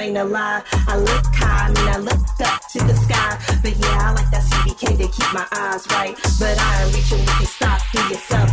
ain't a lie. I look high, I mean, I looked up to the sky. But yeah, I like that CBK to keep my eyes right. But I ain't reaching if you stop, do yourself